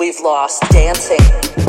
We've lost dancing.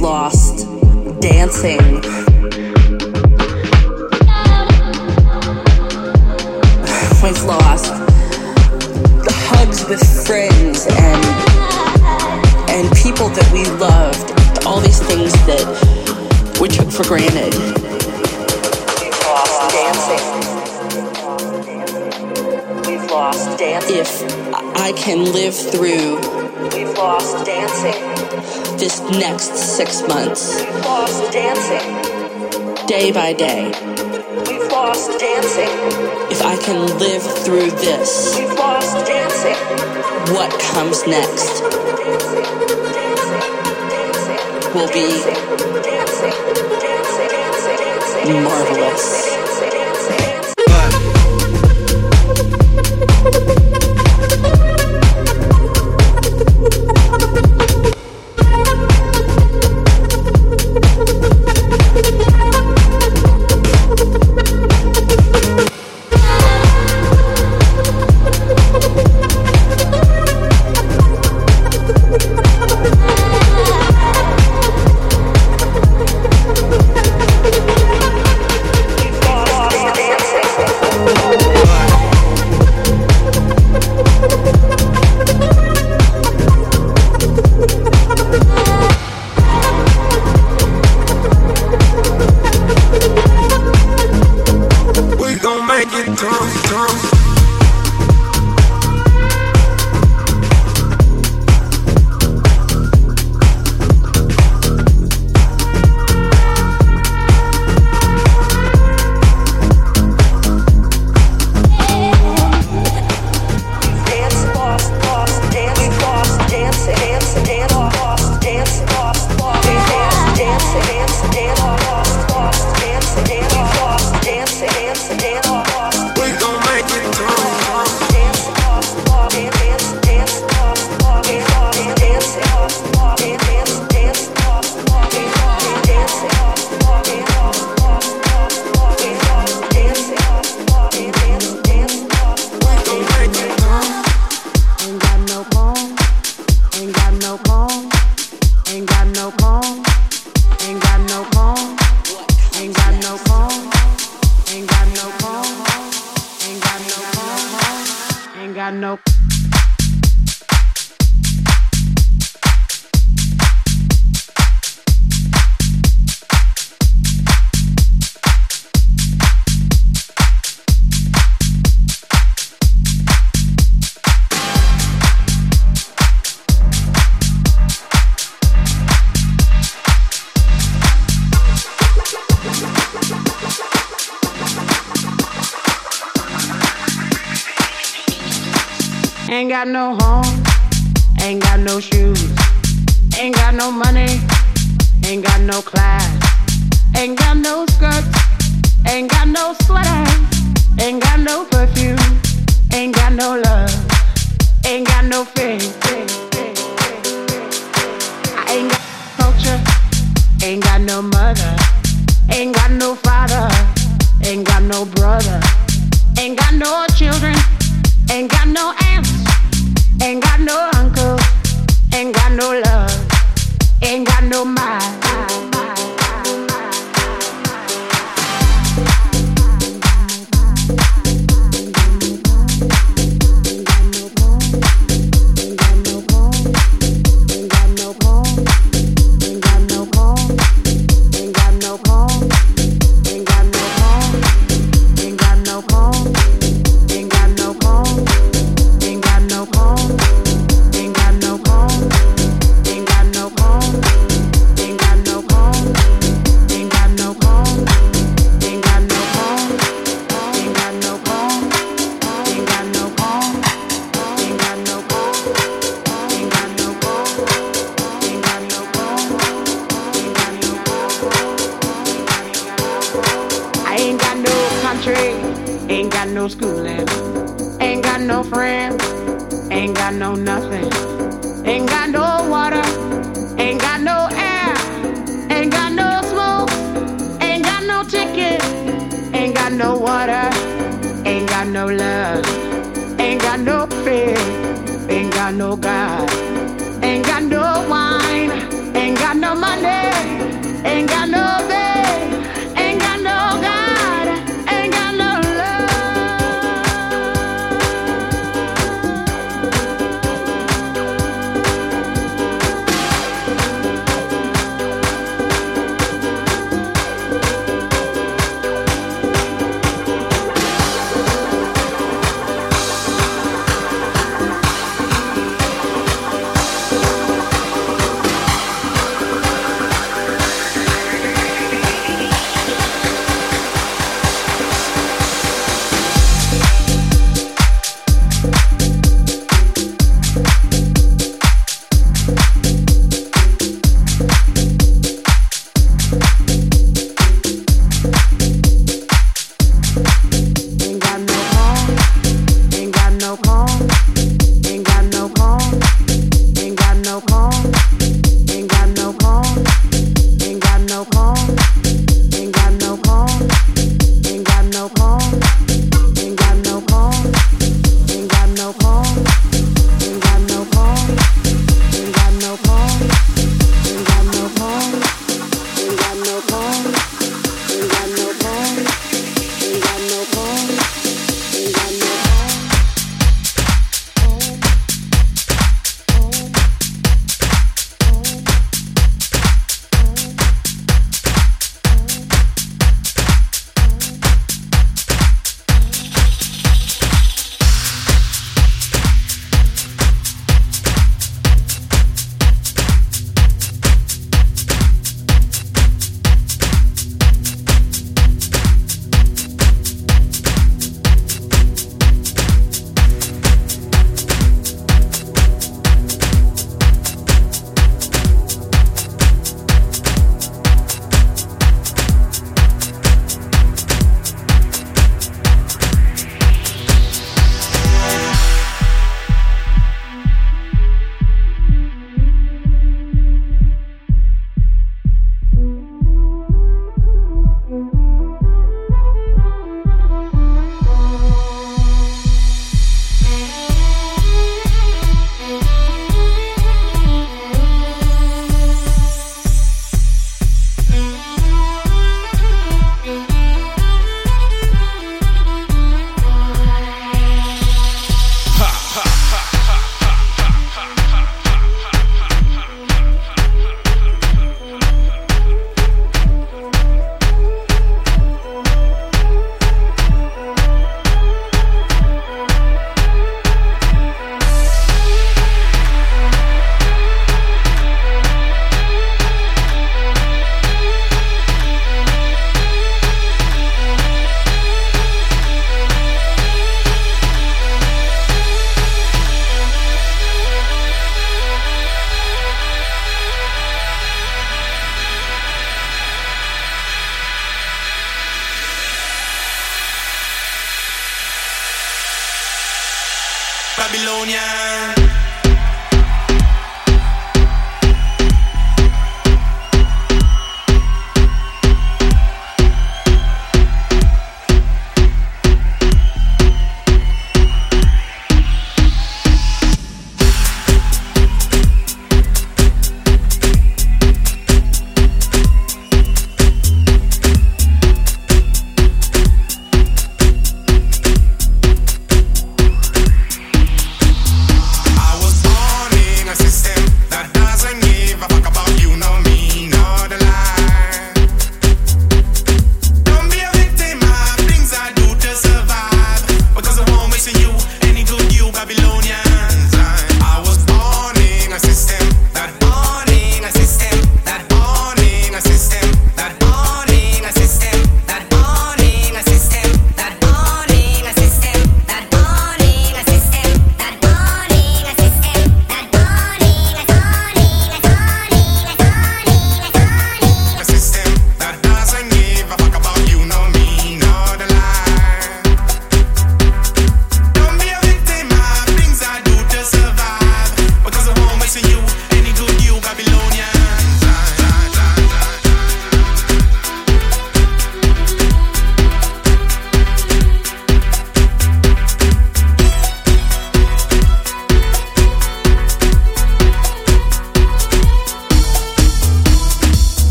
Lost dancing. We've lost the hugs with friends and and people that we loved. All these things that we took for granted. We've lost dancing. We've lost dancing. If I can live through We've lost dancing. This next six months. We've lost dancing. Day by day. We've lost dancing. If I can live through this. We've lost dancing. What comes next will be marvelous.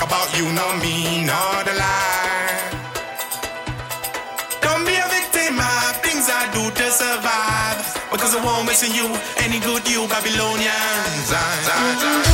talk about you, not me, not a lie. Don't be a victim of things I do to survive. Because I won't miss you, any good you, Babylonians. Zion. I, I.